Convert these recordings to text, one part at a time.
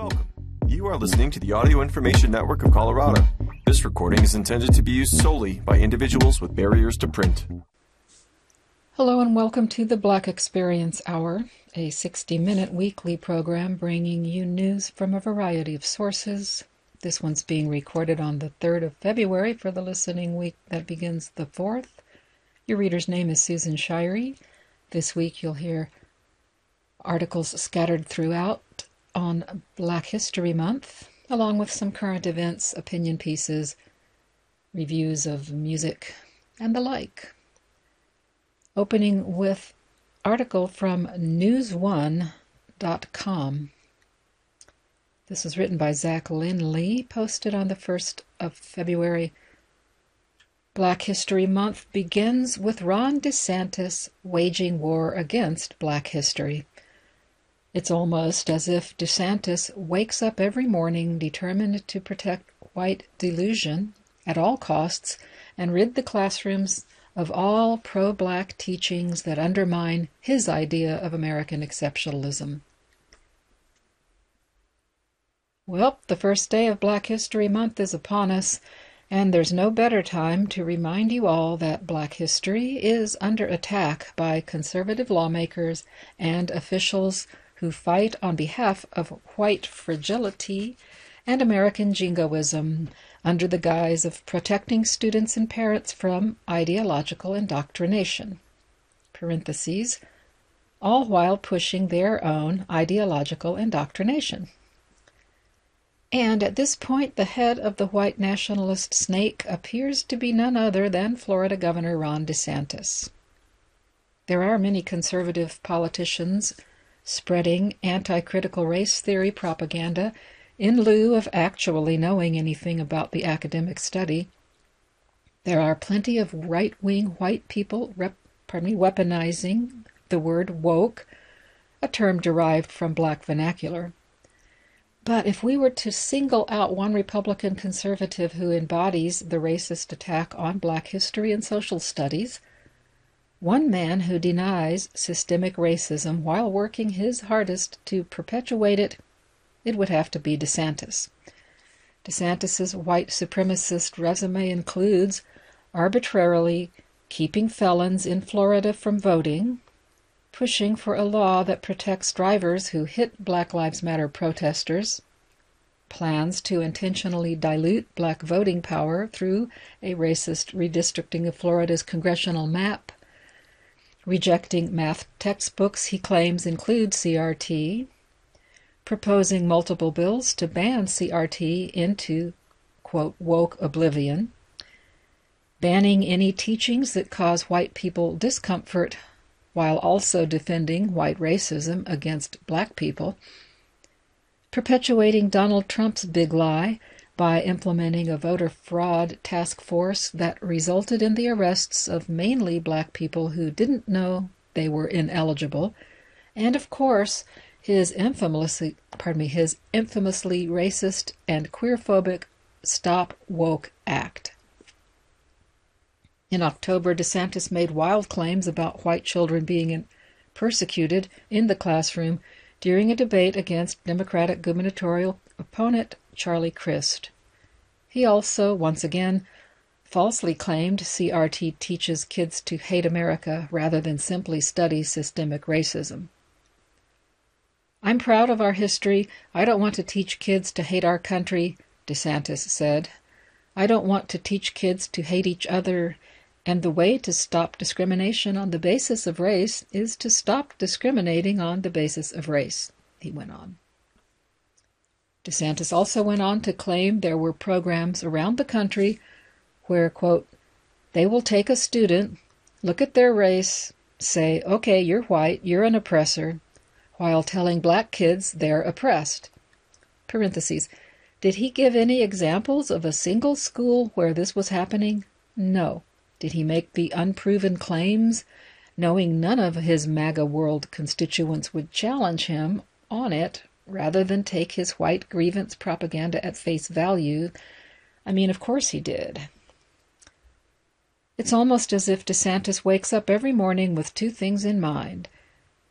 Welcome. You are listening to the Audio Information Network of Colorado. This recording is intended to be used solely by individuals with barriers to print. Hello and welcome to the Black Experience Hour, a 60 minute weekly program bringing you news from a variety of sources. This one's being recorded on the 3rd of February for the listening week that begins the 4th. Your reader's name is Susan Shirey. This week you'll hear articles scattered throughout on Black History Month, along with some current events, opinion pieces, reviews of music, and the like. Opening with article from newsone.com. This was written by Zack Linly, posted on the 1st of February. Black History Month begins with Ron DeSantis waging war against Black history. It's almost as if DeSantis wakes up every morning determined to protect white delusion at all costs and rid the classrooms of all pro black teachings that undermine his idea of American exceptionalism. Well, the first day of Black History Month is upon us, and there's no better time to remind you all that Black history is under attack by conservative lawmakers and officials who fight on behalf of white fragility and American jingoism under the guise of protecting students and parents from ideological indoctrination. All while pushing their own ideological indoctrination. And at this point, the head of the white nationalist snake appears to be none other than Florida Governor Ron DeSantis. There are many conservative politicians spreading anti critical race theory propaganda in lieu of actually knowing anything about the academic study. There are plenty of right wing white people rep, pardon me, weaponizing the word woke, a term derived from black vernacular. But if we were to single out one Republican conservative who embodies the racist attack on black history and social studies, one man who denies systemic racism while working his hardest to perpetuate it, it would have to be DeSantis. DeSantis's white supremacist resume includes arbitrarily keeping felons in Florida from voting, pushing for a law that protects drivers who hit Black Lives Matter protesters, plans to intentionally dilute black voting power through a racist redistricting of Florida's congressional map, rejecting math textbooks he claims include CRT, proposing multiple bills to ban CRT into, quote, woke oblivion, banning any teachings that cause white people discomfort while also defending white racism against black people, perpetuating Donald Trump's big lie by implementing a voter fraud task force that resulted in the arrests of mainly black people who didn't know they were ineligible, and of course, his infamously, pardon me, his infamously racist and queerphobic Stop Woke Act. In October, DeSantis made wild claims about white children being persecuted in the classroom during a debate against Democratic gubernatorial opponent Charlie Crist. He also, once again, falsely claimed CRT teaches kids to hate America rather than simply study systemic racism. I'm proud of our history. I don't want to teach kids to hate our country, DeSantis said. I don't want to teach kids to hate each other, and the way to stop discrimination on the basis of race is to stop discriminating on the basis of race, he went on. DeSantis also went on to claim there were programs around the country where, quote, they will take a student, look at their race, say, okay, you're white, you're an oppressor, while telling black kids they're oppressed. Parentheses. Did he give any examples of a single school where this was happening? No. Did he make the unproven claims, knowing none of his MAGA world constituents would challenge him on it rather than take his white grievance propaganda at face value. I mean, of course he did. It's almost as if DeSantis wakes up every morning with two things in mind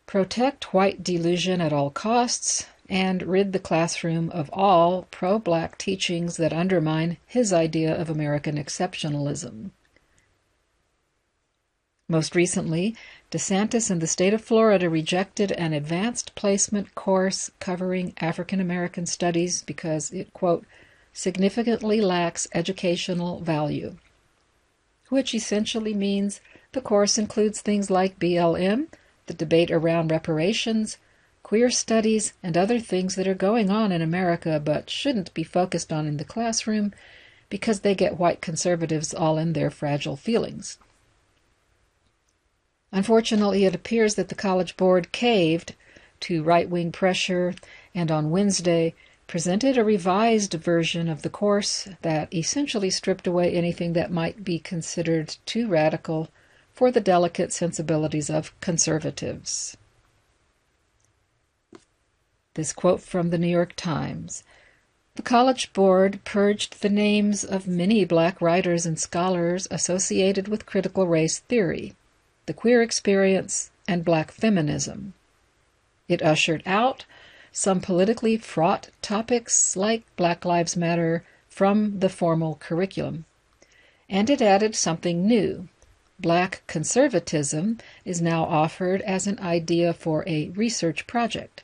protect white delusion at all costs and rid the classroom of all pro black teachings that undermine his idea of American exceptionalism. Most recently, DeSantis and the state of Florida rejected an advanced placement course covering African American studies because it, quote, significantly lacks educational value, which essentially means the course includes things like BLM, the debate around reparations, queer studies, and other things that are going on in America but shouldn't be focused on in the classroom because they get white conservatives all in their fragile feelings. Unfortunately, it appears that the College Board caved to right wing pressure and on Wednesday presented a revised version of the course that essentially stripped away anything that might be considered too radical for the delicate sensibilities of conservatives. This quote from the New York Times. The College Board purged the names of many black writers and scholars associated with critical race theory the queer experience, and black feminism. It ushered out some politically fraught topics like Black Lives Matter from the formal curriculum. And it added something new. Black conservatism is now offered as an idea for a research project.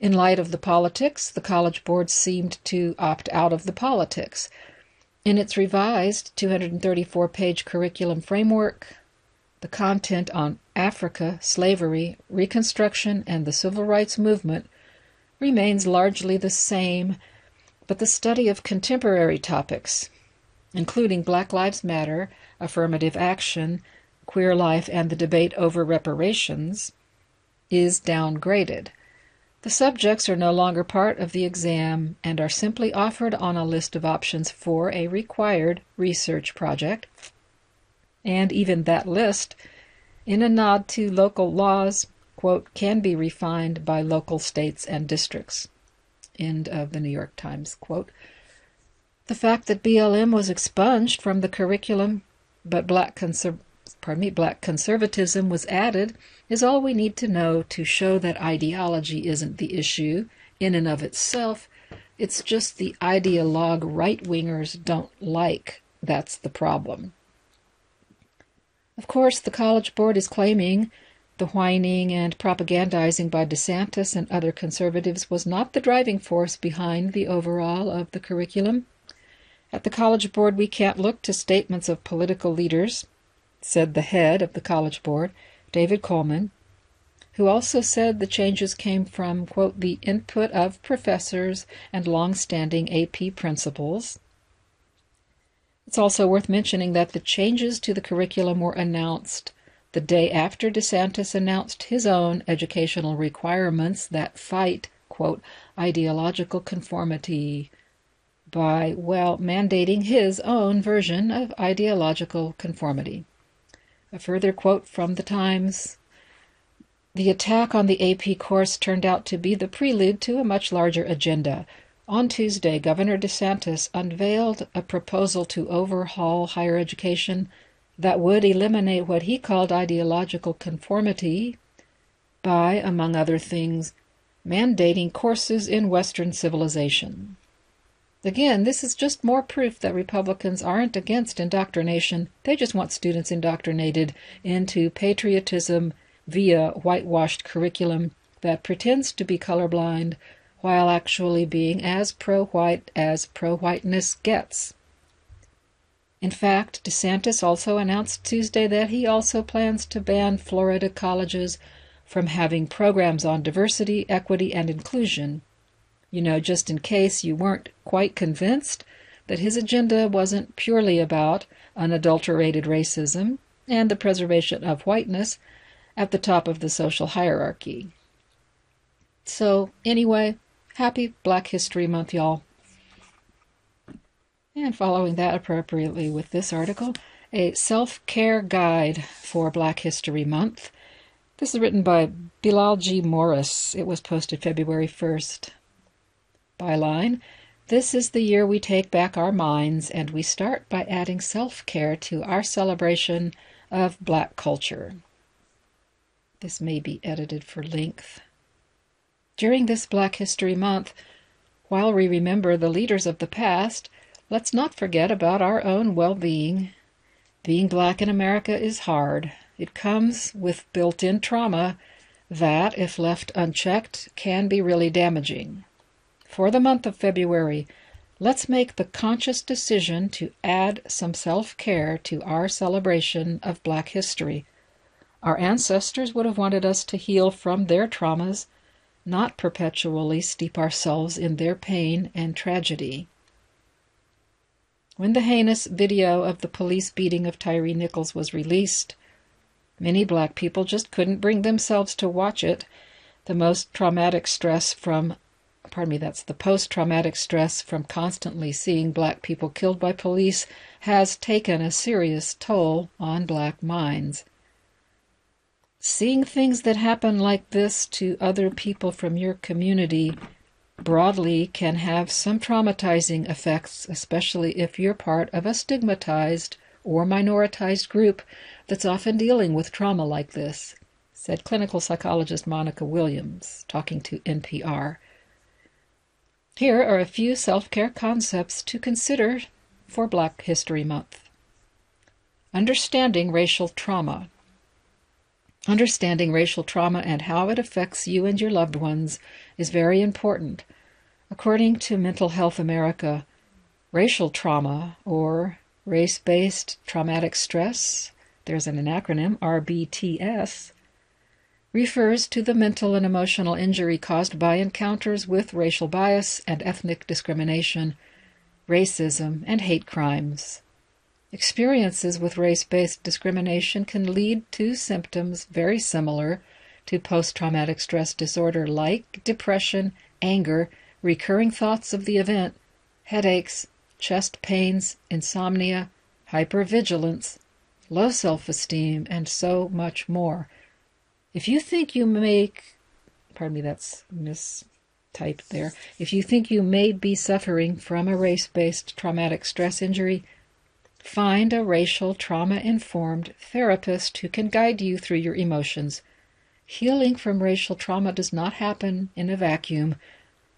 In light of the politics, the College Board seemed to opt out of the politics. In its revised 234 page curriculum framework, the content on Africa, slavery, Reconstruction, and the Civil Rights Movement remains largely the same, but the study of contemporary topics, including Black Lives Matter, affirmative action, queer life, and the debate over reparations, is downgraded. The subjects are no longer part of the exam and are simply offered on a list of options for a required research project and even that list, in a nod to local laws, quote, can be refined by local states and districts. End of the New York Times quote. The fact that BLM was expunged from the curriculum, but black conser- me, black conservatism was added is all we need to know to show that ideology isn't the issue in and of itself. It's just the ideologue right wingers don't like that's the problem. Of course, the College Board is claiming the whining and propagandizing by DeSantis and other conservatives was not the driving force behind the overall of the curriculum. At the College Board, we can't look to statements of political leaders, said the head of the College Board, David Coleman, who also said the changes came from, quote, the input of professors and long-standing AP principals, it's also worth mentioning that the changes to the curriculum were announced the day after DeSantis announced his own educational requirements that fight, quote, ideological conformity by, well, mandating his own version of ideological conformity. A further quote from the Times The attack on the AP course turned out to be the prelude to a much larger agenda on Tuesday, Governor DeSantis unveiled a proposal to overhaul higher education that would eliminate what he called ideological conformity by, among other things, mandating courses in Western civilization. Again, this is just more proof that Republicans aren't against indoctrination. They just want students indoctrinated into patriotism via whitewashed curriculum that pretends to be colorblind while actually being as pro white as pro whiteness gets. In fact, DeSantis also announced Tuesday that he also plans to ban Florida colleges from having programs on diversity, equity, and inclusion. You know, just in case you weren't quite convinced that his agenda wasn't purely about unadulterated racism and the preservation of whiteness at the top of the social hierarchy. So, anyway, Happy Black History Month, y'all. And following that appropriately with this article, a self care guide for Black History Month. This is written by Bilal G. Morris. It was posted February 1st. Byline This is the year we take back our minds, and we start by adding self care to our celebration of Black culture. This may be edited for length. During this Black History Month, while we remember the leaders of the past, let's not forget about our own well being. Being black in America is hard. It comes with built in trauma that, if left unchecked, can be really damaging. For the month of February, let's make the conscious decision to add some self care to our celebration of Black history. Our ancestors would have wanted us to heal from their traumas, not perpetually steep ourselves in their pain and tragedy. When the heinous video of the police beating of Tyre Nichols was released, many black people just couldn't bring themselves to watch it. The most traumatic stress from pardon me, that's the post traumatic stress from constantly seeing black people killed by police has taken a serious toll on black minds. Seeing things that happen like this to other people from your community broadly can have some traumatizing effects, especially if you're part of a stigmatized or minoritized group that's often dealing with trauma like this, said clinical psychologist Monica Williams, talking to NPR. Here are a few self care concepts to consider for Black History Month. Understanding racial trauma. Understanding racial trauma and how it affects you and your loved ones is very important. According to Mental Health America, racial trauma, or race based traumatic stress, there's an acronym, RBTS, refers to the mental and emotional injury caused by encounters with racial bias and ethnic discrimination, racism, and hate crimes. Experiences with race based discrimination can lead to symptoms very similar to post traumatic stress disorder, like depression, anger, recurring thoughts of the event, headaches, chest pains, insomnia, hypervigilance, low self esteem, and so much more. If you think you make, pardon me, that's mistyped there. If you think you may be suffering from a race based traumatic stress injury, Find a racial trauma informed therapist who can guide you through your emotions. Healing from racial trauma does not happen in a vacuum,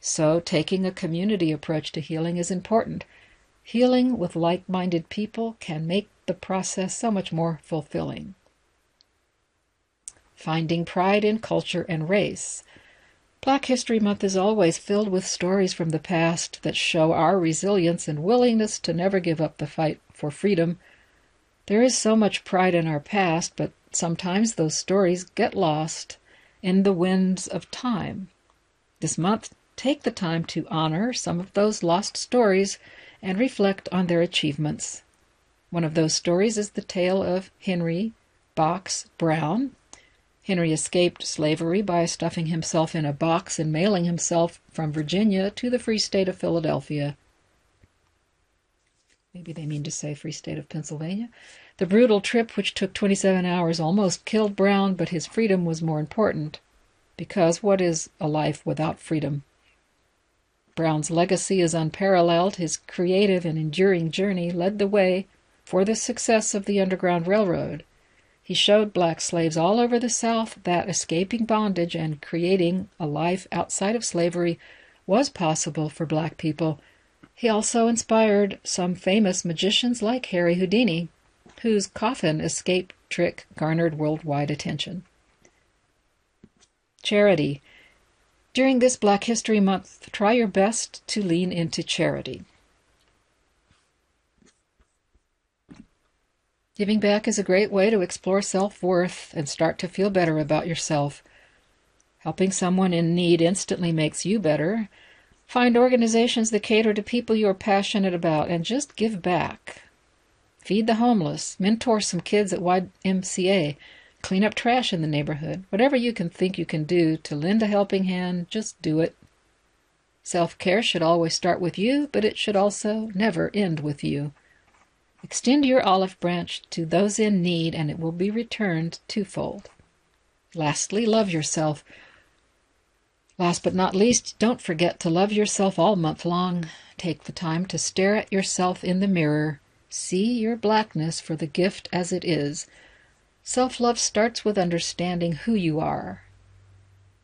so taking a community approach to healing is important. Healing with like minded people can make the process so much more fulfilling. Finding pride in culture and race. Black History Month is always filled with stories from the past that show our resilience and willingness to never give up the fight for freedom. There is so much pride in our past, but sometimes those stories get lost in the winds of time. This month, take the time to honor some of those lost stories and reflect on their achievements. One of those stories is the tale of Henry Box Brown. Henry escaped slavery by stuffing himself in a box and mailing himself from Virginia to the free state of Philadelphia. Maybe they mean to say Free State of Pennsylvania. The brutal trip, which took 27 hours, almost killed Brown, but his freedom was more important. Because what is a life without freedom? Brown's legacy is unparalleled. His creative and enduring journey led the way for the success of the Underground Railroad. He showed black slaves all over the South that escaping bondage and creating a life outside of slavery was possible for black people he also inspired some famous magicians like Harry Houdini, whose coffin escape trick garnered worldwide attention. Charity. During this Black History Month, try your best to lean into charity. Giving back is a great way to explore self worth and start to feel better about yourself. Helping someone in need instantly makes you better, Find organizations that cater to people you are passionate about and just give back. Feed the homeless, mentor some kids at YMCA, clean up trash in the neighborhood. Whatever you can think you can do to lend a helping hand, just do it. Self care should always start with you, but it should also never end with you. Extend your olive branch to those in need, and it will be returned twofold. Lastly, love yourself. Last but not least, don't forget to love yourself all month long. Take the time to stare at yourself in the mirror. See your blackness for the gift as it is. Self love starts with understanding who you are.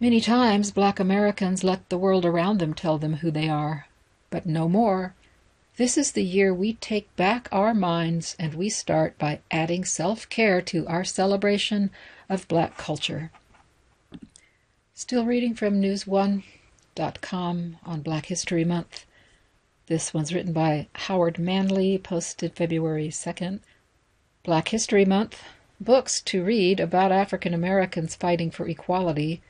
Many times black Americans let the world around them tell them who they are, but no more. This is the year we take back our minds and we start by adding self care to our celebration of black culture. Still reading from newsone.com on Black History Month. This one's written by Howard Manly, posted February 2nd. Black History Month. Books to read about African Americans fighting for equality.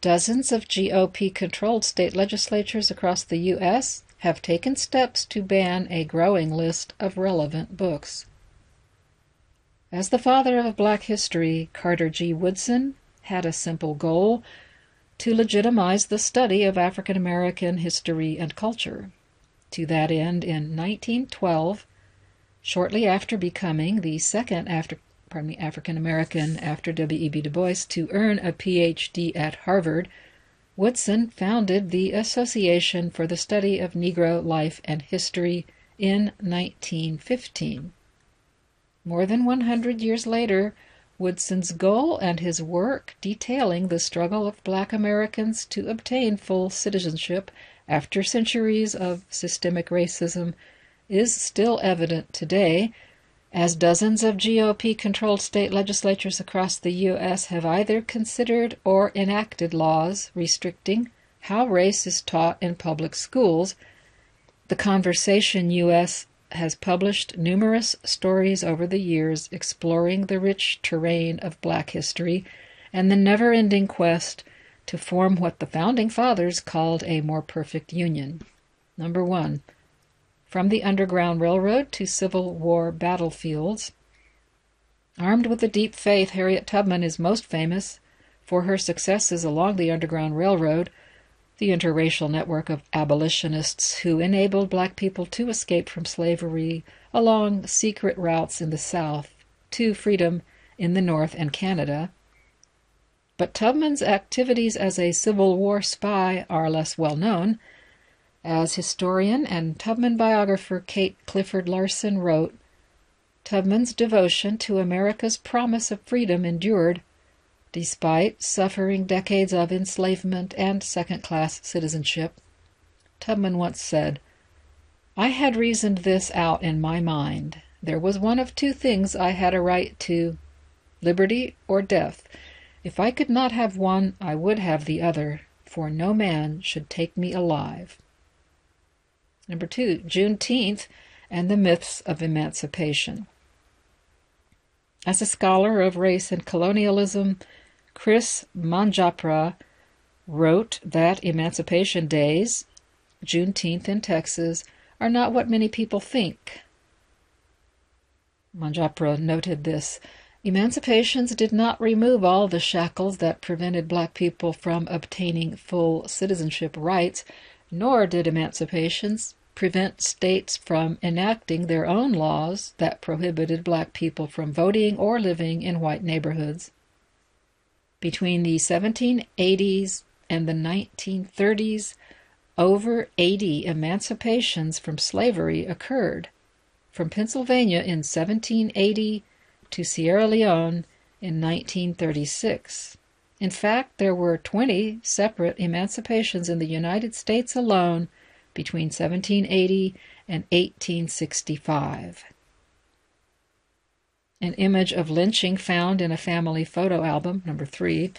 Dozens of GOP controlled state legislatures across the U.S. have taken steps to ban a growing list of relevant books. As the father of black history, Carter G. Woodson had a simple goal to legitimize the study of African American history and culture. To that end, in 1912, shortly after becoming the second after, pardon me, African American after W.E.B. Du Bois to earn a PhD at Harvard, Woodson founded the Association for the Study of Negro Life and History in 1915. More than 100 years later, Woodson's goal and his work detailing the struggle of black Americans to obtain full citizenship after centuries of systemic racism is still evident today, as dozens of GOP controlled state legislatures across the U.S. have either considered or enacted laws restricting how race is taught in public schools. The Conversation U.S has published numerous stories over the years exploring the rich terrain of black history and the never ending quest to form what the founding fathers called a more perfect union. Number one, from the Underground Railroad to Civil War battlefields. Armed with a deep faith, Harriet Tubman is most famous for her successes along the Underground Railroad the interracial network of abolitionists who enabled black people to escape from slavery along secret routes in the South to freedom in the North and Canada. But Tubman's activities as a Civil War spy are less well known. As historian and Tubman biographer Kate Clifford Larson wrote, Tubman's devotion to America's promise of freedom endured Despite suffering decades of enslavement and second class citizenship, Tubman once said, I had reasoned this out in my mind. There was one of two things I had a right to liberty or death. If I could not have one, I would have the other, for no man should take me alive. Number two, Juneteenth and the myths of emancipation. As a scholar of race and colonialism, Kris Manjapra wrote that Emancipation Days, Juneteenth in Texas, are not what many people think. Manjapra noted this. Emancipations did not remove all the shackles that prevented black people from obtaining full citizenship rights, nor did emancipations prevent states from enacting their own laws that prohibited black people from voting or living in white neighborhoods. Between the 1780s and the 1930s, over 80 emancipations from slavery occurred, from Pennsylvania in 1780 to Sierra Leone in 1936. In fact, there were 20 separate emancipations in the United States alone between 1780 and 1865. An image of lynching found in a family photo album, number three.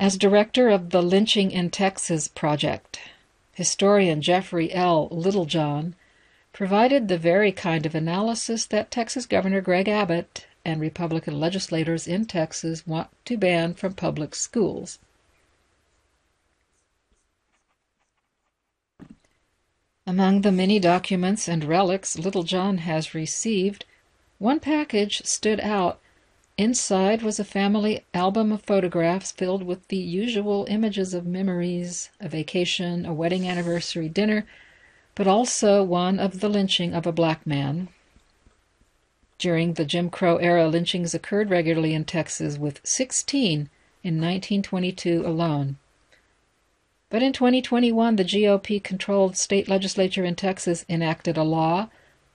As director of the Lynching in Texas project, historian Jeffrey L. Littlejohn provided the very kind of analysis that Texas Governor Greg Abbott and Republican legislators in Texas want to ban from public schools. Among the many documents and relics Littlejohn has received one package stood out. Inside was a family album of photographs filled with the usual images of memories, a vacation, a wedding anniversary dinner, but also one of the lynching of a black man. During the Jim Crow era, lynchings occurred regularly in Texas, with 16 in 1922 alone. But in 2021, the GOP controlled state legislature in Texas enacted a law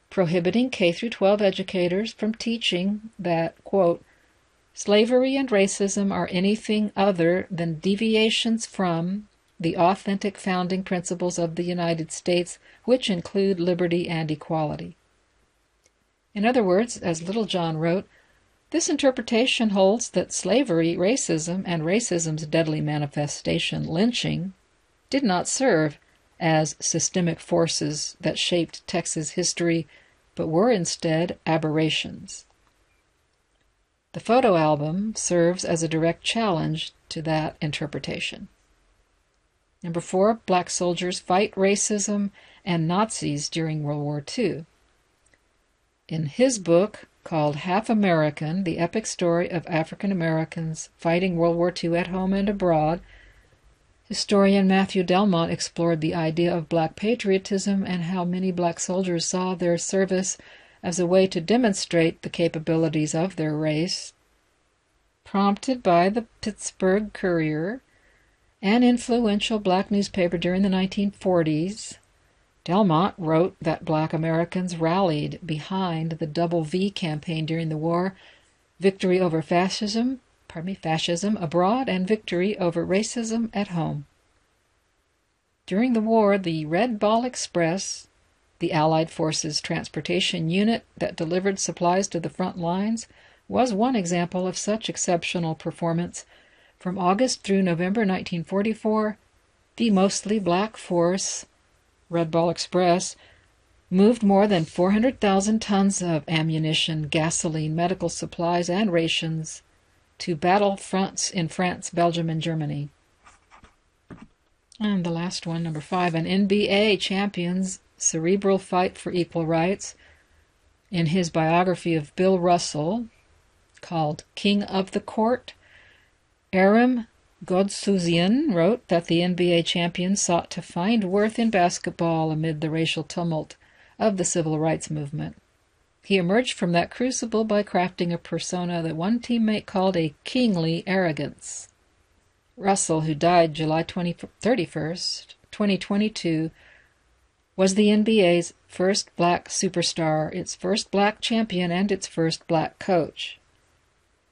prohibiting K through 12 educators from teaching that, quote, Slavery and racism are anything other than deviations from the authentic founding principles of the United States, which include liberty and equality. In other words, as Littlejohn wrote, this interpretation holds that slavery, racism, and racism's deadly manifestation, lynching, did not serve as systemic forces that shaped Texas history, but were instead aberrations. The photo album serves as a direct challenge to that interpretation. Number four, black soldiers fight racism and Nazis during World War II. In his book called Half American The Epic Story of African Americans Fighting World War II at Home and Abroad, historian Matthew Delmont explored the idea of black patriotism and how many black soldiers saw their service as a way to demonstrate the capabilities of their race. Prompted by the Pittsburgh Courier, an influential black newspaper during the 1940s, Delmont wrote that black Americans rallied behind the Double V campaign during the war, victory over fascism, pardon me, fascism abroad and victory over racism at home. During the war, the Red Ball Express the Allied Forces Transportation Unit that delivered supplies to the front lines was one example of such exceptional performance. From August through November 1944, the mostly black force, Red Ball Express, moved more than 400,000 tons of ammunition, gasoline, medical supplies, and rations to battle fronts in France, Belgium, and Germany. And the last one, number five, an NBA champions cerebral fight for equal rights. In his biography of Bill Russell, called King of the Court, Aram Goudsouzian wrote that the NBA champions sought to find worth in basketball amid the racial tumult of the civil rights movement. He emerged from that crucible by crafting a persona that one teammate called a kingly arrogance. Russell, who died July 20, 31st, 2022, was the NBA's first black superstar, its first black champion, and its first black coach.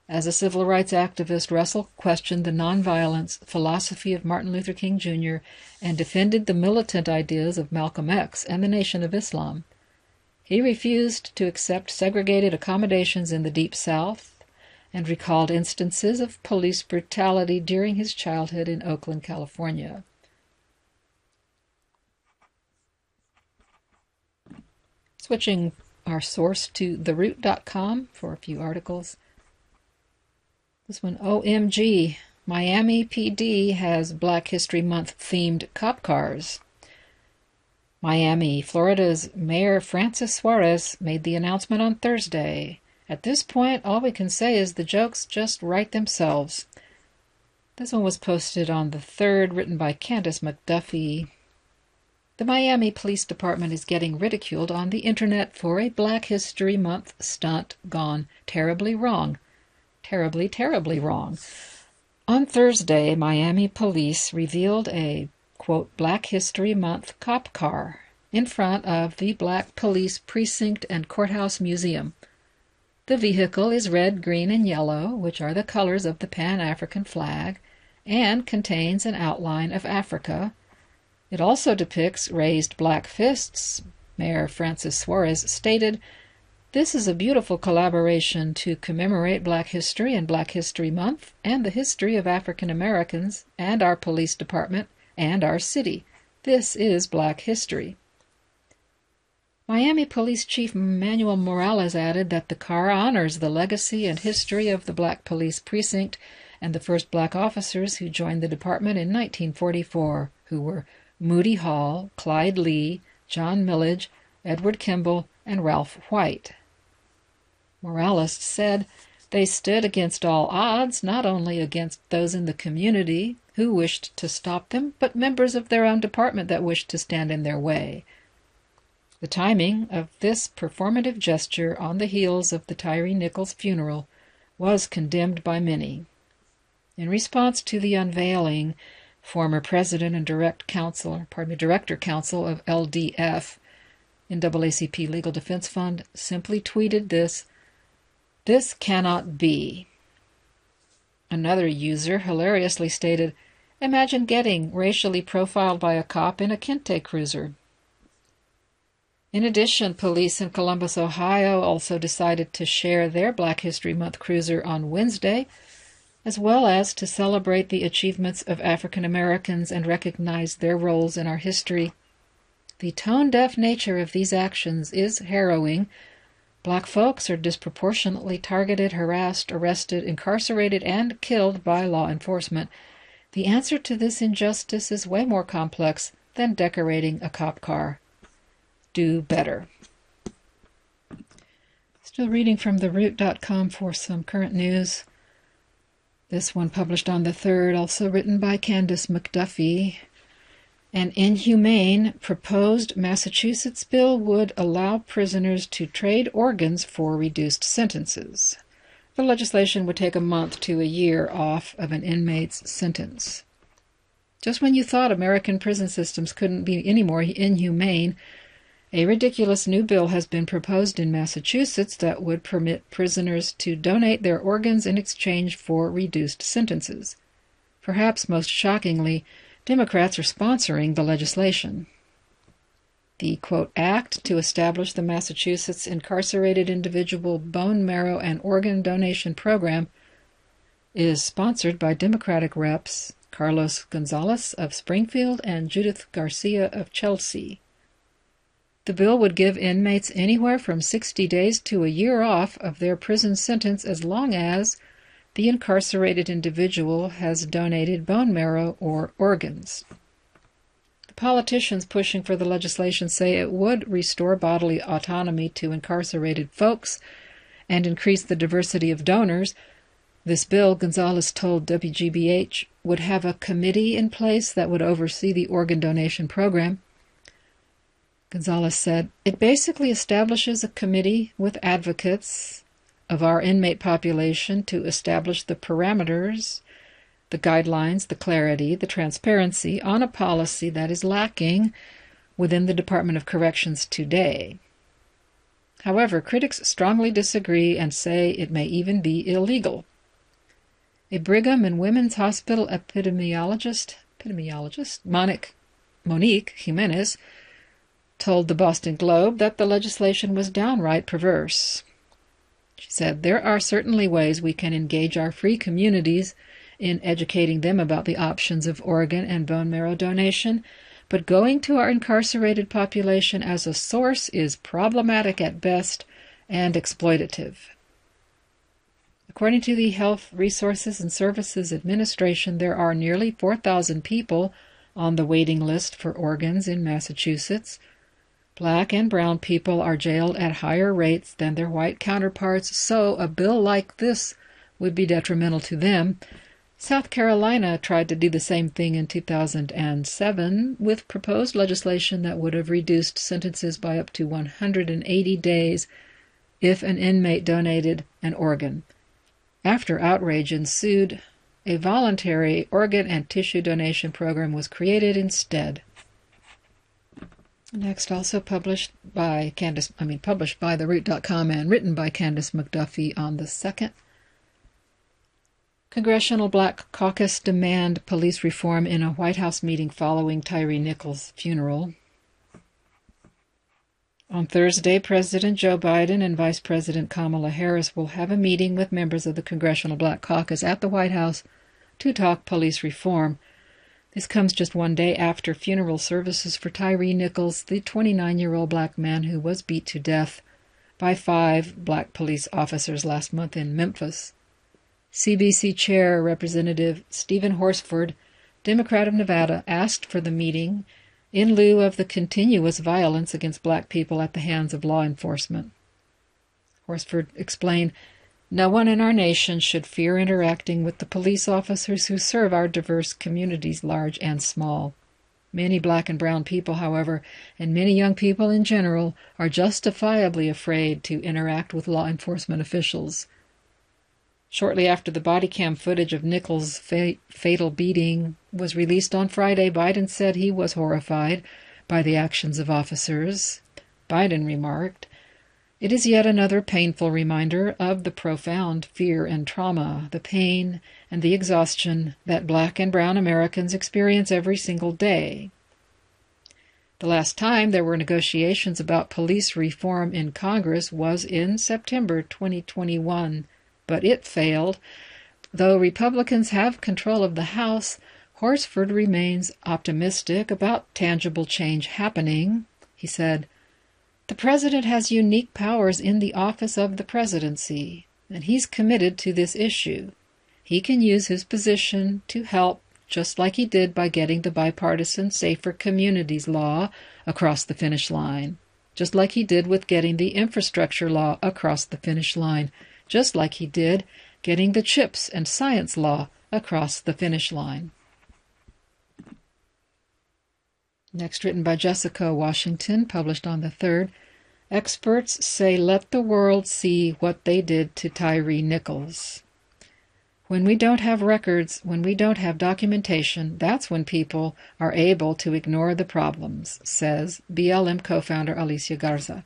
As a civil rights activist, Russell questioned the nonviolence philosophy of Martin Luther King Jr. and defended the militant ideas of Malcolm X and the Nation of Islam. He refused to accept segregated accommodations in the Deep South and recalled instances of police brutality during his childhood in Oakland, California. Switching our source to theroot.com for a few articles. This one, OMG, Miami PD has Black History Month themed cop cars. Miami, Florida's Mayor Francis Suarez made the announcement on Thursday. At this point, all we can say is the jokes just write themselves. This one was posted on the 3rd, written by Candace McDuffie. The Miami Police Department is getting ridiculed on the internet for a Black History Month stunt gone terribly wrong. Terribly, terribly wrong. On Thursday, Miami police revealed a quote, Black History Month cop car in front of the Black Police Precinct and Courthouse Museum. The vehicle is red, green, and yellow, which are the colors of the Pan African flag, and contains an outline of Africa it also depicts raised black fists. Mayor Francis Suarez stated, This is a beautiful collaboration to commemorate Black History and Black History Month and the history of African Americans and our police department and our city. This is Black History. Miami Police Chief Manuel Morales added that the car honors the legacy and history of the Black Police Precinct and the first black officers who joined the department in 1944, who were Moody Hall, Clyde Lee, John Milledge, Edward Kimble, and Ralph White. Morales said they stood against all odds, not only against those in the community who wished to stop them, but members of their own department that wished to stand in their way. The timing of this performative gesture on the heels of the Tyre Nichols funeral was condemned by many. In response to the unveiling, former president and direct counsel, pardon me, director counsel of LDF, NAACP Legal Defense Fund, simply tweeted this This cannot be. Another user hilariously stated, Imagine getting racially profiled by a cop in a Kente cruiser. In addition, police in Columbus, Ohio also decided to share their Black History Month cruiser on Wednesday, as well as to celebrate the achievements of African Americans and recognize their roles in our history. The tone deaf nature of these actions is harrowing. Black folks are disproportionately targeted, harassed, arrested, incarcerated, and killed by law enforcement. The answer to this injustice is way more complex than decorating a cop car do better. Still reading from theroot.com for some current news. This one published on the 3rd, also written by Candace McDuffie. An inhumane proposed Massachusetts bill would allow prisoners to trade organs for reduced sentences. The legislation would take a month to a year off of an inmate's sentence. Just when you thought American prison systems couldn't be any more inhumane, a ridiculous new bill has been proposed in Massachusetts that would permit prisoners to donate their organs in exchange for reduced sentences. Perhaps most shockingly, Democrats are sponsoring the legislation. The quote, act to establish the Massachusetts Incarcerated Individual Bone Marrow and Organ Donation Program is sponsored by Democratic reps Carlos Gonzalez of Springfield and Judith Garcia of Chelsea. The bill would give inmates anywhere from 60 days to a year off of their prison sentence as long as the incarcerated individual has donated bone marrow or organs. The politicians pushing for the legislation say it would restore bodily autonomy to incarcerated folks and increase the diversity of donors. This bill, Gonzalez told WGBH, would have a committee in place that would oversee the organ donation program. Gonzalez said, It basically establishes a committee with advocates of our inmate population to establish the parameters, the guidelines, the clarity, the transparency on a policy that is lacking within the Department of Corrections today. However, critics strongly disagree and say it may even be illegal. A Brigham and Women's Hospital epidemiologist, epidemiologist Monik, Monik Jimenez told the Boston Globe that the legislation was downright perverse. Said, There are certainly ways we can engage our free communities in educating them about the options of organ and bone marrow donation, but going to our incarcerated population as a source is problematic at best and exploitative. According to the Health Resources and Services Administration, there are nearly 4,000 people on the waiting list for organs in Massachusetts. Black and brown people are jailed at higher rates than their white counterparts, so a bill like this would be detrimental to them. South Carolina tried to do the same thing in 2007 with proposed legislation that would have reduced sentences by up to 180 days if an inmate donated an organ. After outrage ensued, a voluntary organ and tissue donation program was created instead. Next, also published by Candace, I mean, published by TheRoot.com and written by Candace McDuffie on the 2nd. Congressional Black Caucus demand police reform in a White House meeting following Tyre Nichols' funeral. On Thursday, President Joe Biden and Vice President Kamala Harris will have a meeting with members of the Congressional Black Caucus at the White House to talk police reform. This comes just one day after funeral services for Tyre Nichols, the 29 year old black man who was beat to death by five black police officers last month in Memphis. CBC Chair Representative Steven Horsford, Democrat of Nevada, asked for the meeting in lieu of the continuous violence against black people at the hands of law enforcement. Horsford explained no one in our nation should fear interacting with the police officers who serve our diverse communities, large and small. Many black and brown people, however, and many young people in general, are justifiably afraid to interact with law enforcement officials. Shortly after the body cam footage of Nichols' fa- fatal beating was released on Friday, Biden said he was horrified by the actions of officers. Biden remarked, It is yet another painful reminder of the profound fear and trauma, the pain and the exhaustion that black and brown Americans experience every single day. The last time there were negotiations about police reform in Congress was in September 2021, but it failed. Though Republicans have control of the House, Horsford remains optimistic about tangible change happening. He said, The president has unique powers in the office of the presidency, and he's committed to this issue. He can use his position to help just like he did by getting the bipartisan Safer Communities law across the finish line, just like he did with getting the infrastructure law across the finish line, just like he did getting the CHIPS and science law across the finish line. Next, written by Jessica Washington, published on the 3rd. Experts say let the world see what they did to Tyre Nichols. When we don't have records, when we don't have documentation, that's when people are able to ignore the problems, says BLM co founder Alicia Garza.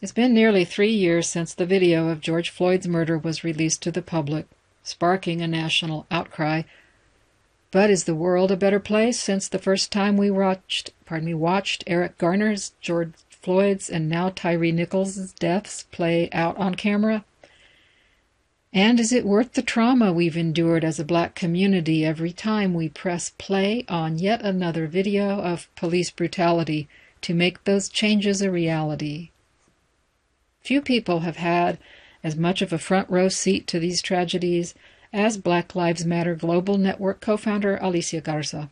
It's been nearly three years since the video of George Floyd's murder was released to the public, sparking a national outcry. But is the world a better place since the first time we watched, pardon me, watched Eric Garner's, George Floyd's, and now Tyre Nichols' deaths play out on camera? And is it worth the trauma we've endured as a black community every time we press play on yet another video of police brutality to make those changes a reality? Few people have had as much of a front row seat to these tragedies as Black Lives Matter Global Network co founder Alicia Garza.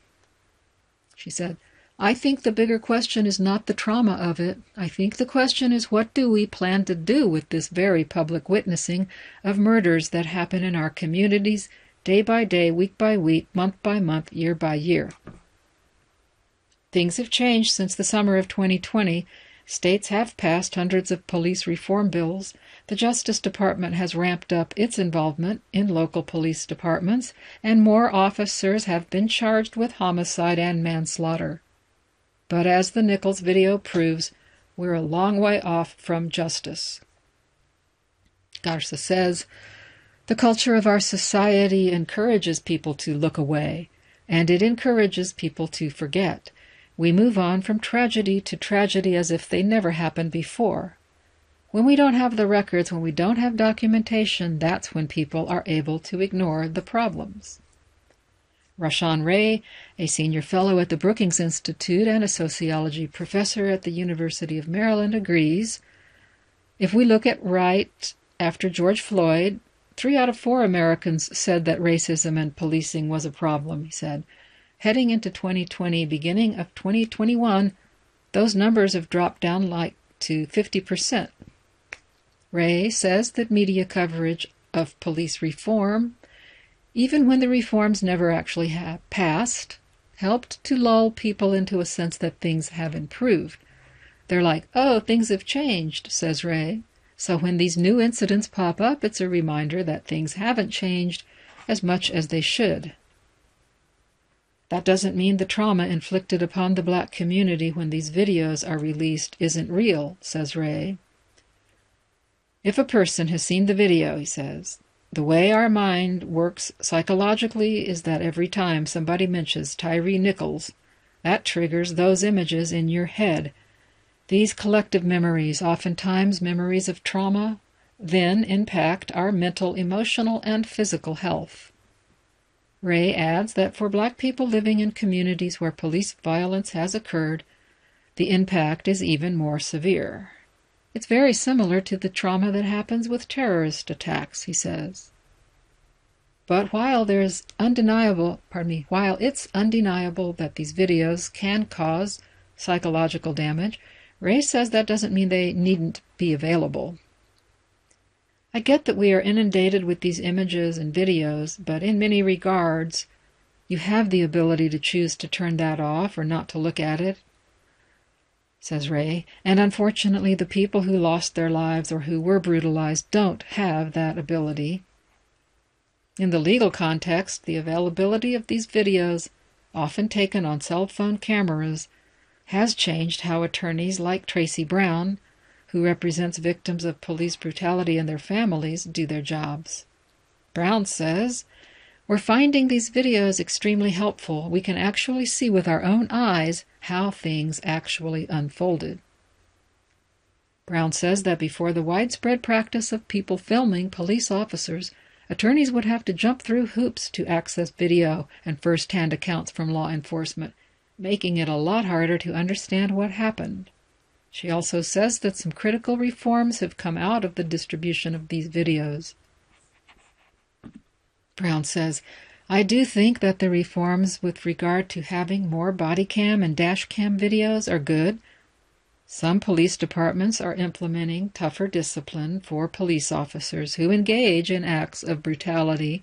She said, I think the bigger question is not the trauma of it. I think the question is what do we plan to do with this very public witnessing of murders that happen in our communities day by day, week by week, month by month, year by year. Things have changed since the summer of 2020. States have passed hundreds of police reform bills. The Justice Department has ramped up its involvement in local police departments, and more officers have been charged with homicide and manslaughter. But as the Nichols video proves, we're a long way off from justice. Garza says, the culture of our society encourages people to look away, and it encourages people to forget. We move on from tragedy to tragedy as if they never happened before. When we don't have the records, when we don't have documentation, that's when people are able to ignore the problems. Rashawn Ray, a senior fellow at the Brookings Institute and a sociology professor at the University of Maryland, agrees. If we look at right after George Floyd, three out of four Americans said that racism and policing was a problem, he said. Heading into 2020, beginning of 2021, those numbers have dropped down like to 50%. Ray says that media coverage of police reform even when the reforms never actually passed, helped to lull people into a sense that things have improved. They're like, oh, things have changed, says Ray. So when these new incidents pop up, it's a reminder that things haven't changed as much as they should. That doesn't mean the trauma inflicted upon the black community when these videos are released isn't real, says Ray. If a person has seen the video, he says, the way our mind works psychologically is that every time somebody mentions Tyre Nichols, that triggers those images in your head. These collective memories, oftentimes memories of trauma, then impact our mental, emotional, and physical health. Ray adds that for black people living in communities where police violence has occurred, the impact is even more severe. It's very similar to the trauma that happens with terrorist attacks, he says. But while there's undeniable, pardon me, while it's undeniable that these videos can cause psychological damage, Ray says that doesn't mean they needn't be available. I get that we are inundated with these images and videos, but in many regards, you have the ability to choose to turn that off or not to look at it says Ray, and unfortunately, the people who lost their lives or who were brutalized don't have that ability. In the legal context, the availability of these videos, often taken on cell phone cameras, has changed how attorneys like Tracy Brown, who represents victims of police brutality and their families, do their jobs. Brown says, We're finding these videos extremely helpful. We can actually see with our own eyes how things actually unfolded. Brown says that before the widespread practice of people filming police officers, attorneys would have to jump through hoops to access video and first hand accounts from law enforcement, making it a lot harder to understand what happened. She also says that some critical reforms have come out of the distribution of these videos. Brown says, I do think that the reforms with regard to having more body cam and dash cam videos are good. Some police departments are implementing tougher discipline for police officers who engage in acts of brutality.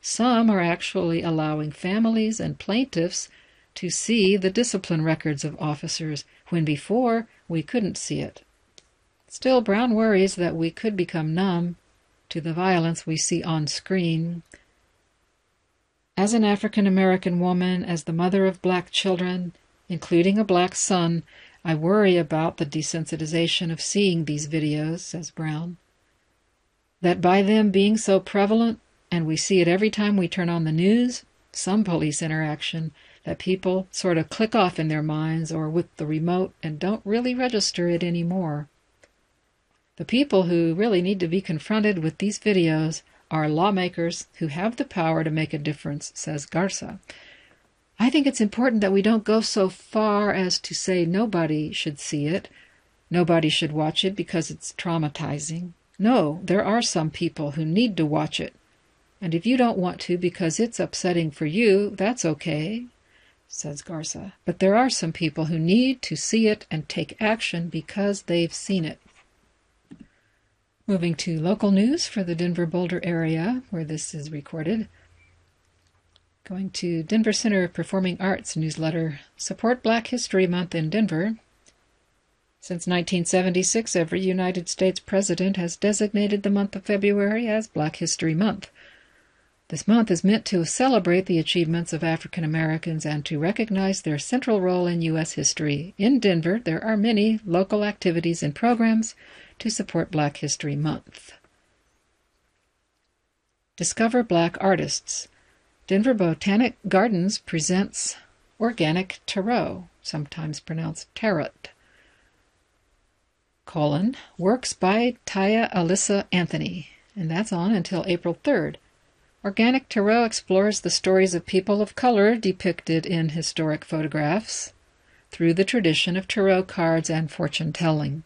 Some are actually allowing families and plaintiffs to see the discipline records of officers when before we couldn't see it. Still, Brown worries that we could become numb to the violence we see on screen. As an African American woman, as the mother of black children, including a black son, I worry about the desensitization of seeing these videos, says Brown. That by them being so prevalent, and we see it every time we turn on the news, some police interaction, that people sort of click off in their minds or with the remote and don't really register it anymore. The people who really need to be confronted with these videos are lawmakers who have the power to make a difference, says Garza. I think it's important that we don't go so far as to say nobody should see it, nobody should watch it because it's traumatizing. No, there are some people who need to watch it. And if you don't want to because it's upsetting for you, that's okay says Garza. But there are some people who need to see it and take action because they've seen it. Moving to local news for the Denver Boulder area where this is recorded. Going to Denver Center of Performing Arts newsletter Support Black History Month in Denver. Since 1976, every United States president has designated the month of February as Black History Month. This month is meant to celebrate the achievements of African Americans and to recognize their central role in U.S. history. In Denver, there are many local activities and programs to support Black History Month. Discover Black Artists. Denver Botanic Gardens presents Organic Tarot, sometimes pronounced tarot. Colon, works by Tya Alisa Anthony, and that's on until April 3rd. Organic Tarot explores the stories of people of color depicted in historic photographs through the tradition of tarot cards and fortune telling.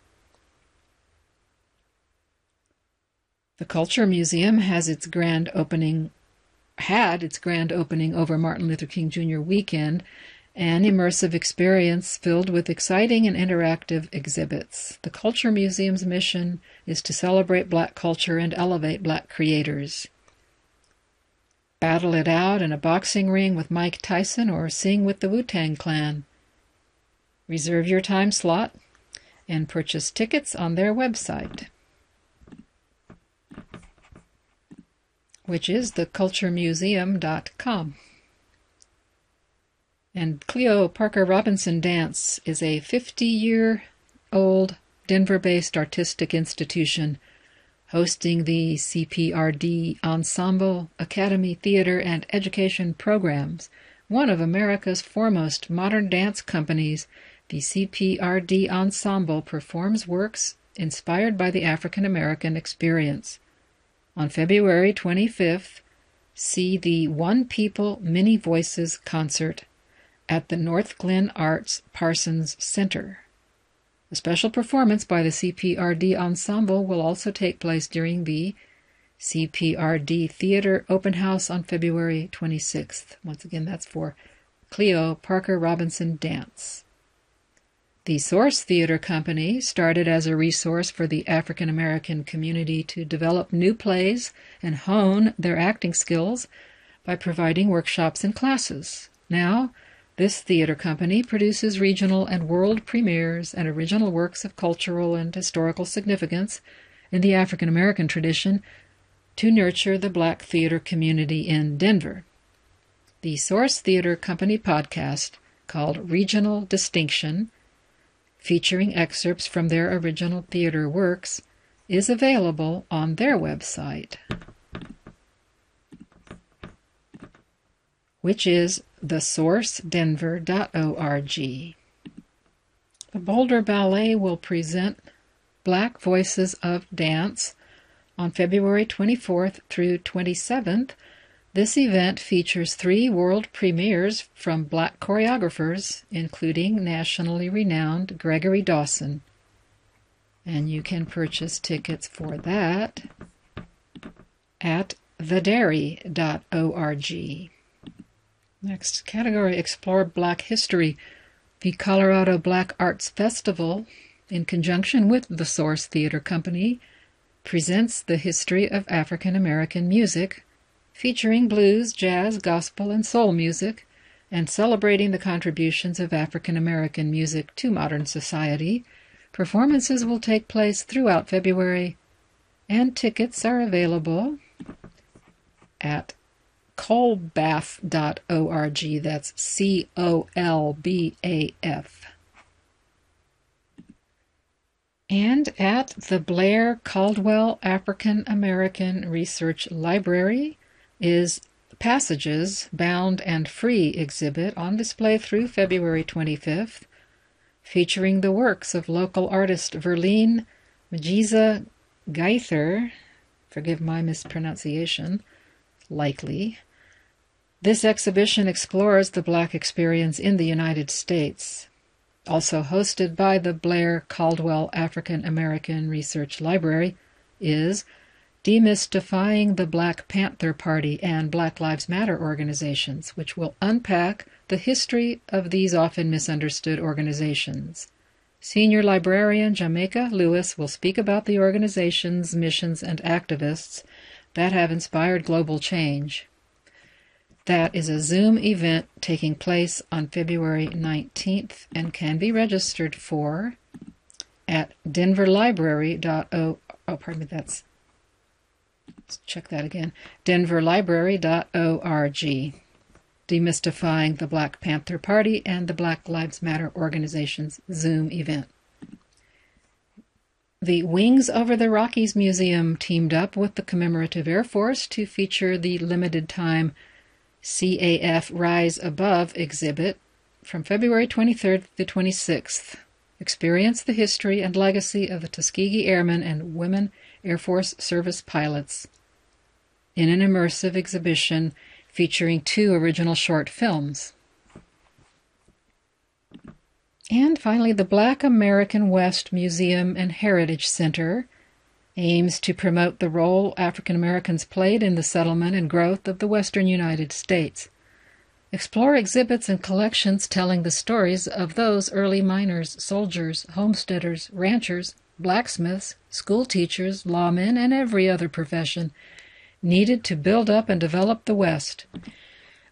The Culture Museum has its grand opening had its grand opening over Martin Luther King Jr. weekend, an immersive experience filled with exciting and interactive exhibits. The Culture Museum's mission is to celebrate black culture and elevate black creators battle it out in a boxing ring with Mike Tyson or sing with the Wu Tang Clan. Reserve your time slot and purchase tickets on their website, which is theculturemuseum.com. And Cleo Parker Robinson Dance is a 50 year old Denver based artistic institution hosting the CPRD Ensemble, Academy Theater, and Education programs. One of America's foremost modern dance companies, the CPRD Ensemble performs works inspired by the African American experience. On February 25th, see the One People Many Voices concert at the Northglenn Arts Parsons Center. A special performance by the CPRD Ensemble will also take place during the CPRD Theater Open House on February 26th. Once again, that's for Cleo Parker Robinson Dance. The Source Theater Company started as a resource for the African American community to develop new plays and hone their acting skills by providing workshops and classes. Now, this theater company produces regional and world premieres and original works of cultural and historical significance in the African American tradition to nurture the black theater community in Denver. The Source Theater Company podcast called Regional Distinction, featuring excerpts from their original theater works, is available on their website, which is thesourcedenver.org. The Boulder Ballet will present Black Voices of Dance on February 24th through 27th. This event features three world premieres from black choreographers, including nationally renowned Gregory Dawson. And you can purchase tickets for that at thedairy.org. Next category Explore Black History. The Colorado Black Arts Festival, in conjunction with the Source Theater Company, presents the history of African American music, featuring blues, jazz, gospel, and soul music, and celebrating the contributions of African American music to modern society. Performances will take place throughout February, and tickets are available at colbaf.org. That's C O L B A F. And at the Blair Caldwell African American Research Library is Passages Bound and Free exhibit on display through February 25th, featuring the works of local artist Verlene Majiza Geither, forgive my mispronunciation, likely, this exhibition explores the Black experience in the United States. Also hosted by the Blair Caldwell African American Research Library is Demystifying the Black Panther Party and Black Lives Matter organizations, which will unpack the history of these often misunderstood organizations. Senior librarian Jamaica Lewis will speak about the organizations, missions, and activists that have inspired global change. That is a Zoom event taking place on February 19th and can be registered for at denverlibrary.o. Oh, pardon me, that's. Let's check that again. denverlibrary.org. Demystifying the Black Panther Party and the Black Lives Matter organization's Zoom event. The Wings Over the Rockies Museum teamed up with the Commemorative Air Force to feature the limited time CAF Rise Above exhibit from February 23rd to 26th. Experience the history and legacy of the Tuskegee Airmen and Women Air Force Service pilots in an immersive exhibition featuring two original short films. And finally, the Black American West Museum and Heritage Center aims to promote the role African Americans played in the settlement and growth of the western United States. Explore exhibits and collections telling the stories of those early miners, soldiers, homesteaders, ranchers, blacksmiths, school teachers, lawmen, and every other profession needed to build up and develop the West.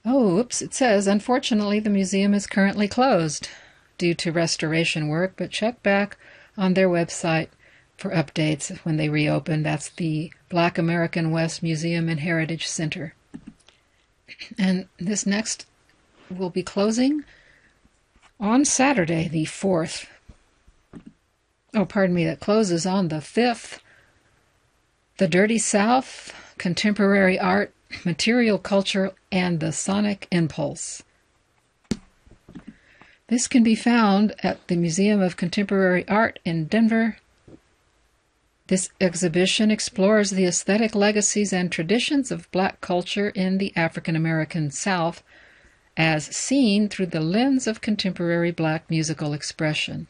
Oh, oops, it says, unfortunately, the museum is currently closed due to restoration work, but check back on their website for updates when they reopen. That's the Black American West Museum and Heritage Center. And this next will be closing on Saturday, the 4th. Oh, pardon me, that closes on the 5th. The Dirty South, Contemporary Art, Material Culture, and the Sonic Impulse. This can be found at the Museum of Contemporary Art in Denver, this exhibition explores the aesthetic legacies and traditions of black culture in the African American South as seen through the lens of contemporary black musical expression,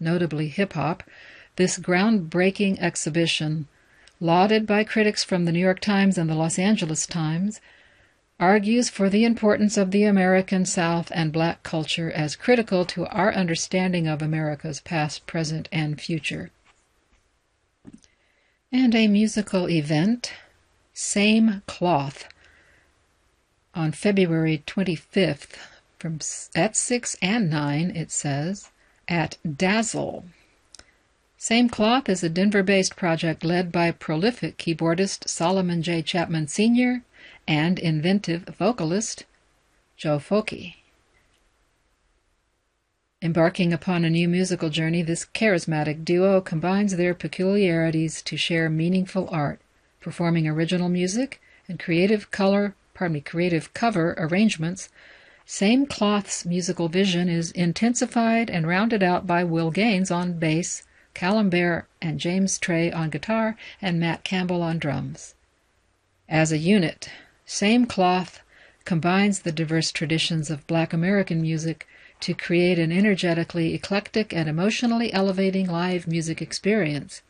notably hip hop. This groundbreaking exhibition, lauded by critics from the New York Times and the Los Angeles Times, argues for the importance of the American South and black culture as critical to our understanding of America's past, present, and future and a musical event, Same Cloth, on February 25th from at 6 and 9, it says, at Dazzle. Same Cloth is a Denver based project led by prolific keyboardist Solomon J. Chapman Sr. and inventive vocalist Joe Foki. Embarking upon a new musical journey, this charismatic duo combines their peculiarities to share meaningful art, performing original music and creative color, pardon me, creative cover arrangements. Same Cloth's musical vision is intensified and rounded out by Will Gaines on bass, Callum Bear and James Trey on guitar, and Matt Campbell on drums. As a unit, Same Cloth combines the diverse traditions of black American music to create an energetically eclectic and emotionally elevating live music experience.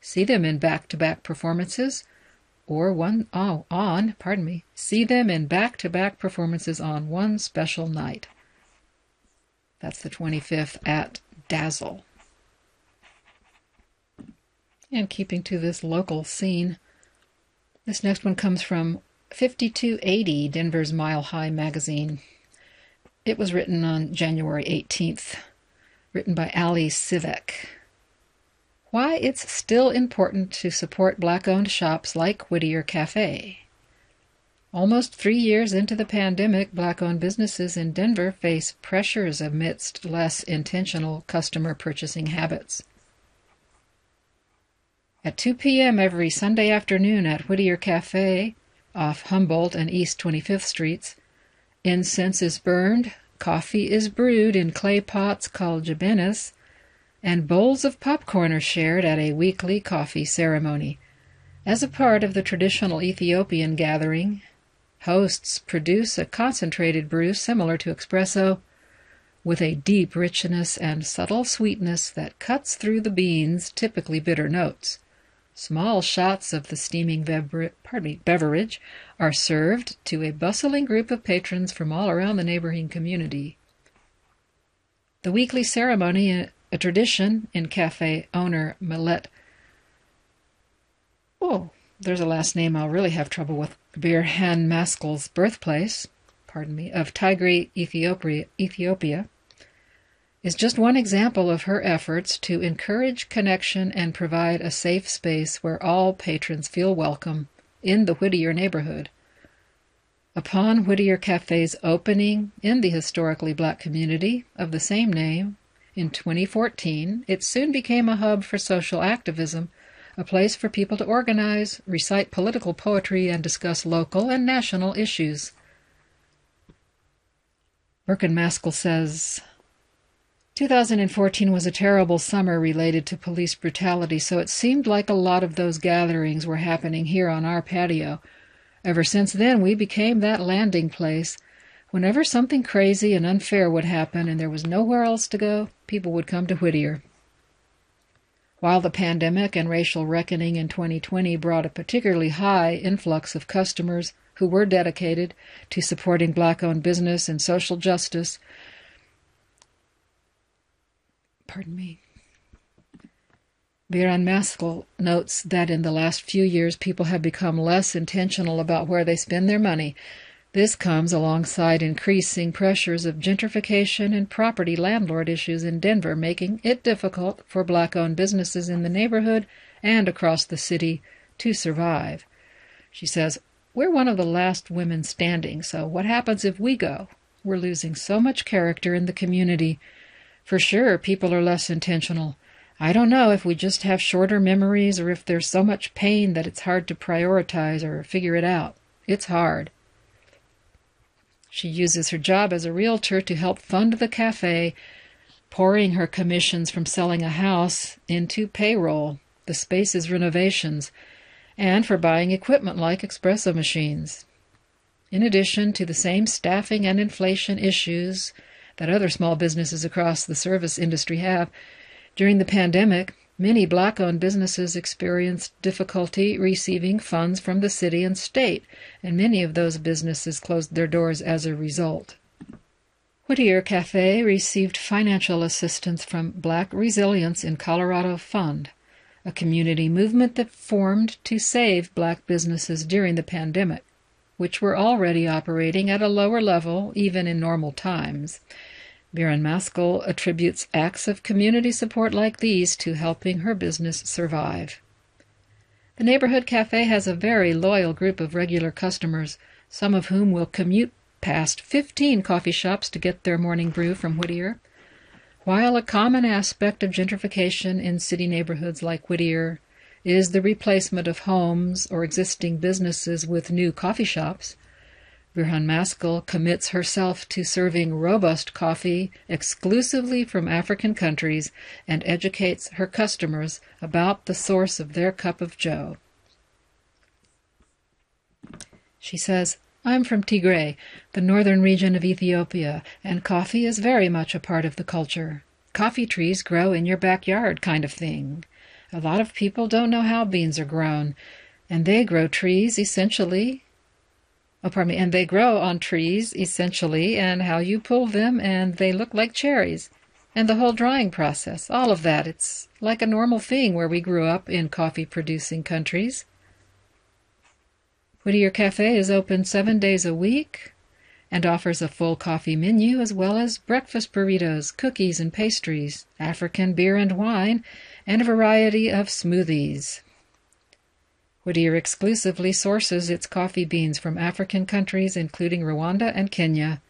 See them in back to back performances or one oh, on, pardon me, see them in back to back performances on one special night. That's the 25th at Dazzle. And keeping to this local scene, this next one comes from 5280, Denver's Mile High magazine. It was written on January 18th, written by Ali Sivek. Why it's still important to support black owned shops like Whittier Cafe. Almost three years into the pandemic, black owned businesses in Denver face pressures amidst less intentional customer purchasing habits. At 2 p.m. every Sunday afternoon at Whittier Cafe off Humboldt and East 25th Streets, Incense is burned, coffee is brewed in clay pots called jabenas, and bowls of popcorn are shared at a weekly coffee ceremony. As a part of the traditional Ethiopian gathering, hosts produce a concentrated brew similar to espresso, with a deep richness and subtle sweetness that cuts through the beans' typically bitter notes. Small shots of the steaming me, beverage are served to a bustling group of patrons from all around the neighboring community. The weekly ceremony, a tradition in cafe owner Millet. Oh, there's a last name I'll really have trouble with. Birhanemaskel's birthplace, pardon me, of Tigray, Ethiopia, Ethiopia is just one example of her efforts to encourage connection and provide a safe space where all patrons feel welcome in the Whittier neighborhood. Upon Whittier Cafe's opening in the historically black community of the same name in 2014, it soon became a hub for social activism, a place for people to organize, recite political poetry, and discuss local and national issues. Birkin Maskell says, 2014 was a terrible summer related to police brutality, so it seemed like a lot of those gatherings were happening here on our patio. Ever since then, we became that landing place. Whenever something crazy and unfair would happen and there was nowhere else to go, people would come to Whittier. While the pandemic and racial reckoning in 2020 brought a particularly high influx of customers who were dedicated to supporting black owned business and social justice, pardon me. Biran Maskell notes that in the last few years, people have become less intentional about where they spend their money. This comes alongside increasing pressures of gentrification and property landlord issues in Denver, making it difficult for black owned businesses in the neighborhood and across the city to survive. She says, We're one of the last women standing, so what happens if we go? We're losing so much character in the community for sure, people are less intentional. I don't know if we just have shorter memories or if there's so much pain that it's hard to prioritize or figure it out. It's hard. She uses her job as a realtor to help fund the cafe, pouring her commissions from selling a house into payroll, the space's renovations, and for buying equipment like espresso machines. In addition to the same staffing and inflation issues that other small businesses across the service industry have. During the pandemic, many black owned businesses experienced difficulty receiving funds from the city and state, and many of those businesses closed their doors as a result. Whittier Cafe received financial assistance from Black Resilience in Colorado Fund, a community movement that formed to save black businesses during the pandemic which were already operating at a lower level even in normal times. Biren Maskell attributes acts of community support like these to helping her business survive. The neighborhood cafe has a very loyal group of regular customers, some of whom will commute past 15 coffee shops to get their morning brew from Whittier. While a common aspect of gentrification in city neighborhoods like Whittier is the replacement of homes or existing businesses with new coffee shops, Birhanemaskel commits herself to serving robust coffee exclusively from African countries and educates her customers about the source of their cup of joe. She says, I'm from Tigray, the northern region of Ethiopia, and coffee is very much a part of the culture. Coffee trees grow in your backyard, kind of thing. A lot of people don't know how beans are grown, and they grow trees essentially. Oh, pardon me, and they grow on trees essentially, and how you pull them, and they look like cherries. And the whole drying process, all of that, it's like a normal thing where we grew up in coffee producing countries. Whittier Cafe is open seven days a week and offers a full coffee menu as well as breakfast burritos, cookies and pastries, African beer and wine, and a variety of smoothies. Whittier exclusively sources its coffee beans from African countries including Rwanda and Kenya.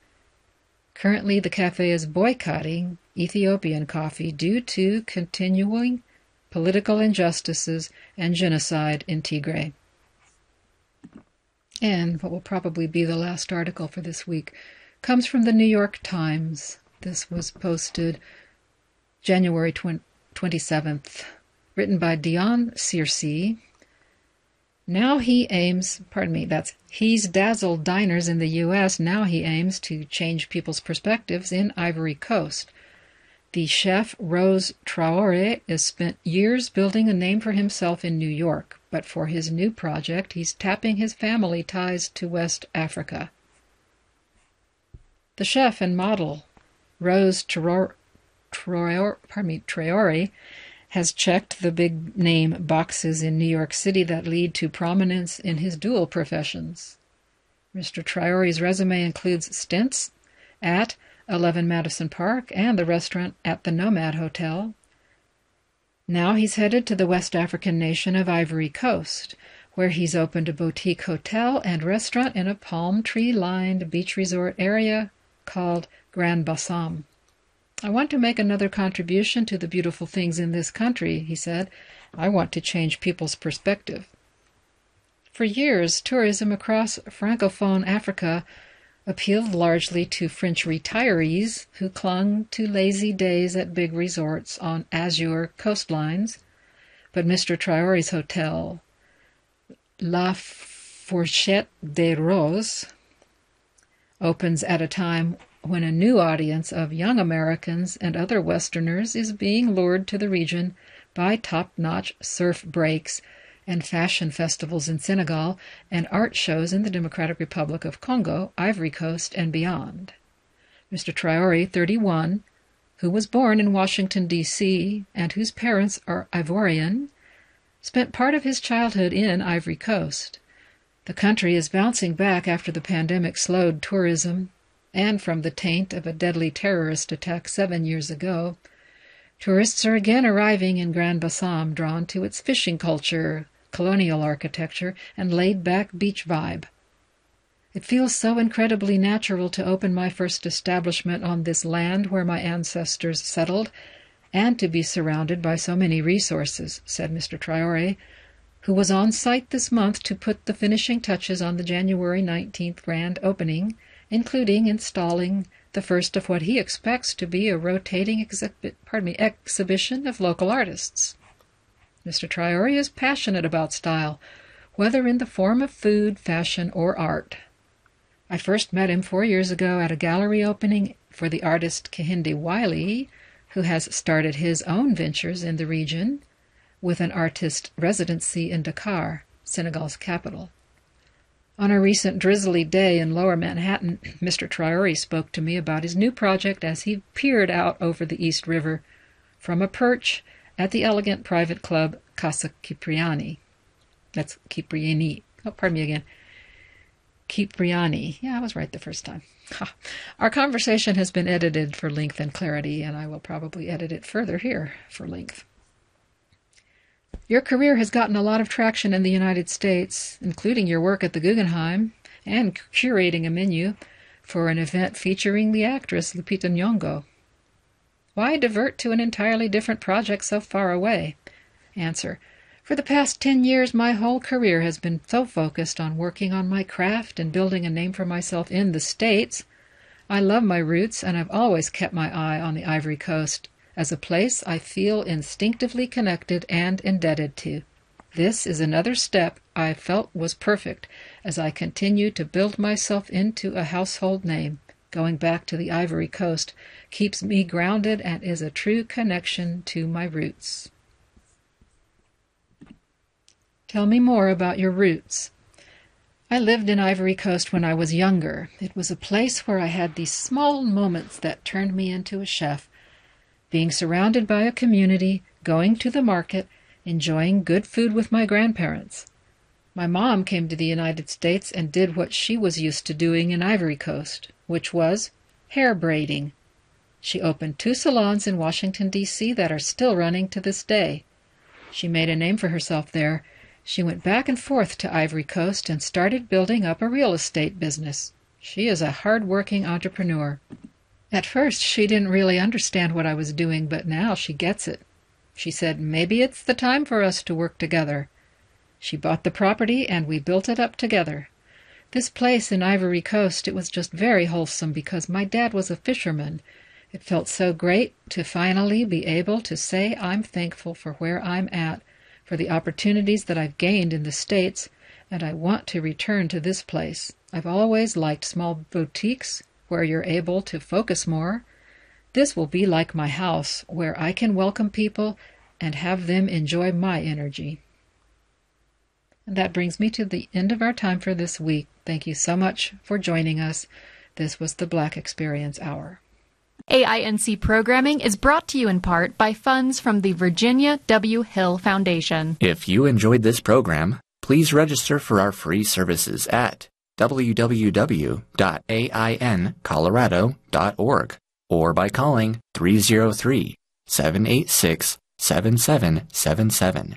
Currently, the cafe is boycotting Ethiopian coffee due to continuing political injustices and genocide in Tigray. And what will probably be the last article for this week comes from the New York Times. This was posted January 27th, written by Dionne Searcey. Now he aims, pardon me, that's he's dazzled diners in the U.S. Now he aims to change people's perspectives in Ivory Coast. The chef Rose Traore has spent years building a name for himself in New York, but for his new project he's tapping his family ties to West Africa. The chef and model Rose Traore, pardon me, Traore has checked the big name boxes in New York City that lead to prominence in his dual professions. Mr. Traore's resume includes stints at 11 Madison Park, and the restaurant at the Nomad Hotel. Now he's headed to the West African nation of Ivory Coast, where he's opened a boutique hotel and restaurant in a palm tree lined beach resort area called Grand Bassam. I want to make another contribution to the beautiful things in this country, he said. I want to change people's perspective. For years, tourism across Francophone Africa appealed largely to French retirees who clung to lazy days at big resorts on azure coastlines. But Mr. Traore's hotel, La Fourchette des Roses, opens at a time when a new audience of young Americans and other Westerners is being lured to the region by top notch surf breaks and fashion festivals in Senegal, and art shows in the Democratic Republic of Congo, Ivory Coast, and beyond. Mr. Traore, 31, who was born in Washington, D.C., and whose parents are Ivorian, spent part of his childhood in Ivory Coast. The country is bouncing back after the pandemic slowed tourism, and from the taint of a deadly terrorist attack seven years ago. Tourists are again arriving in Grand Bassam, drawn to its fishing culture, colonial architecture, and laid back beach vibe. It feels so incredibly natural to open my first establishment on this land where my ancestors settled, and to be surrounded by so many resources, said Mr. Traore, who was on site this month to put the finishing touches on the January 19th grand opening, including installing the first of what he expects to be a rotating exhi- pardon me, exhibition of local artists. Mr. Traore is passionate about style, whether in the form of food, fashion, or art. I first met him four years ago at a gallery opening for the artist Kehinde Wiley, who has started his own ventures in the region with an artist residency in Dakar, Senegal's capital. On a recent drizzly day in lower Manhattan, Mr. Traore spoke to me about his new project as he peered out over the East River from a perch at the elegant private club Casa Cipriani. That's Cipriani. Oh, pardon me again. Cipriani. Yeah, I was right the first time. Ha. Our conversation has been edited for length and clarity, and I will probably edit it further here for length. Your career has gotten a lot of traction in the United States, including your work at the Guggenheim and curating a menu for an event featuring the actress Lupita Nyong'o. Why divert to an entirely different project so far away? Answer. For the past 10 years, my whole career has been so focused on working on my craft and building a name for myself in the States. I love my roots, and I've always kept my eye on the Ivory Coast as a place I feel instinctively connected and indebted to. This is another step I felt was perfect as I continue to build myself into a household name. Going back to the Ivory Coast keeps me grounded and is a true connection to my roots. Tell me more about your roots. I lived in Ivory Coast when I was younger. It was a place where I had these small moments that turned me into a chef. Being surrounded by a community, going to the market, enjoying good food with my grandparents. My mom came to the United States and did what she was used to doing in Ivory Coast, which was hair braiding. She opened two salons in Washington, D.C. that are still running to this day. She made a name for herself there she went back and forth to Ivory Coast and started building up a real estate business. She is a hard working entrepreneur. At first she didn't really understand what I was doing, but now she gets it. She said, Maybe it's the time for us to work together. She bought the property and we built it up together. This place in Ivory Coast, it was just very wholesome because my dad was a fisherman. It felt so great to finally be able to say I'm thankful for where I'm at for the opportunities that I've gained in the States, and I want to return to this place. I've always liked small boutiques where you're able to focus more. This will be like my house, where I can welcome people and have them enjoy my energy. And that brings me to the end of our time for this week. Thank you so much for joining us. This was the Black Experience Hour. AINC programming is brought to you in part by funds from the Virginia W. Hill Foundation. If you enjoyed this program, please register for our free services at www.aincolorado.org or by calling 303 786 7777.